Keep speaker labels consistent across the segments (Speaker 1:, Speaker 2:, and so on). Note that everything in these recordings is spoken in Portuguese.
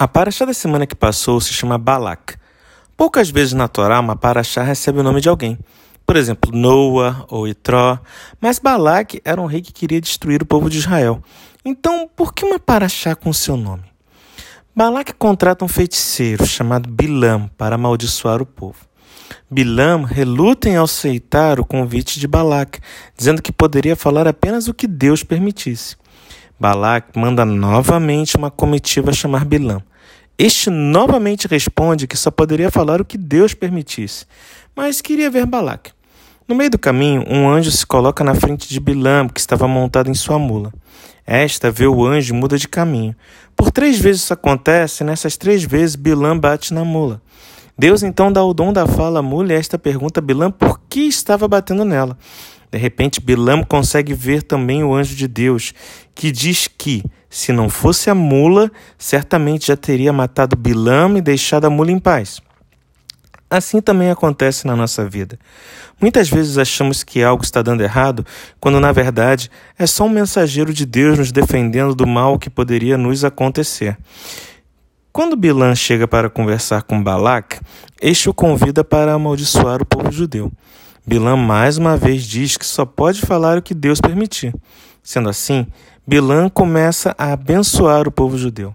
Speaker 1: A paraxá da semana que passou se chama Balak. Poucas vezes na Torá uma paraxá recebe o nome de alguém. Por exemplo, Noa ou Itró. Mas Balak era um rei que queria destruir o povo de Israel. Então, por que uma paraxá com seu nome? Balak contrata um feiticeiro chamado Bilam para amaldiçoar o povo. Bilam reluta em aceitar o convite de Balak, dizendo que poderia falar apenas o que Deus permitisse. Balak manda novamente uma comitiva chamar Bilam. Este novamente responde que só poderia falar o que Deus permitisse, mas queria ver Balac. No meio do caminho, um anjo se coloca na frente de Bilam, que estava montado em sua mula. Esta vê o anjo e muda de caminho. Por três vezes isso acontece, e nessas três vezes Bilam bate na mula. Deus então dá o dom da fala à mula e esta pergunta a Bilam por que estava batendo nela. De repente, Bilam consegue ver também o anjo de Deus, que diz que, se não fosse a mula, certamente já teria matado Bilam e deixado a mula em paz. Assim também acontece na nossa vida. Muitas vezes achamos que algo está dando errado, quando na verdade é só um mensageiro de Deus nos defendendo do mal que poderia nos acontecer. Quando Bilam chega para conversar com Balac, este o convida para amaldiçoar o povo judeu. Bilam mais uma vez diz que só pode falar o que Deus permitir. Sendo assim, Bilam começa a abençoar o povo judeu.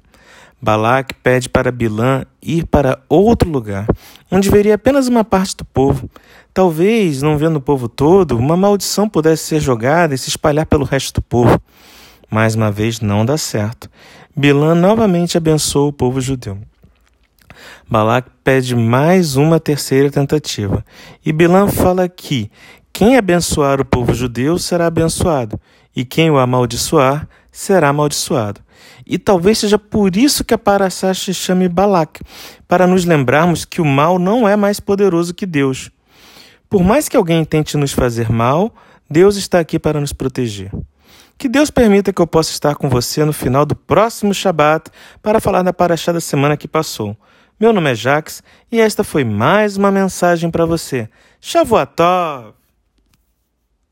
Speaker 1: Balac pede para Bilam ir para outro lugar, onde veria apenas uma parte do povo. Talvez, não vendo o povo todo, uma maldição pudesse ser jogada e se espalhar pelo resto do povo. Mais uma vez, não dá certo. Bilam novamente abençoa o povo judeu. Balac pede mais uma terceira tentativa. E Bilam fala que quem abençoar o povo judeu será abençoado, e quem o amaldiçoar será amaldiçoado. E talvez seja por isso que a Paraxá se chame Balac, para nos lembrarmos que o mal não é mais poderoso que Deus. Por mais que alguém tente nos fazer mal, Deus está aqui para nos proteger. Que Deus permita que eu possa estar com você no final do próximo Shabat para falar da Paraxá da semana que passou. Meu nome é Jax e esta foi mais uma mensagem para você. Shavuot!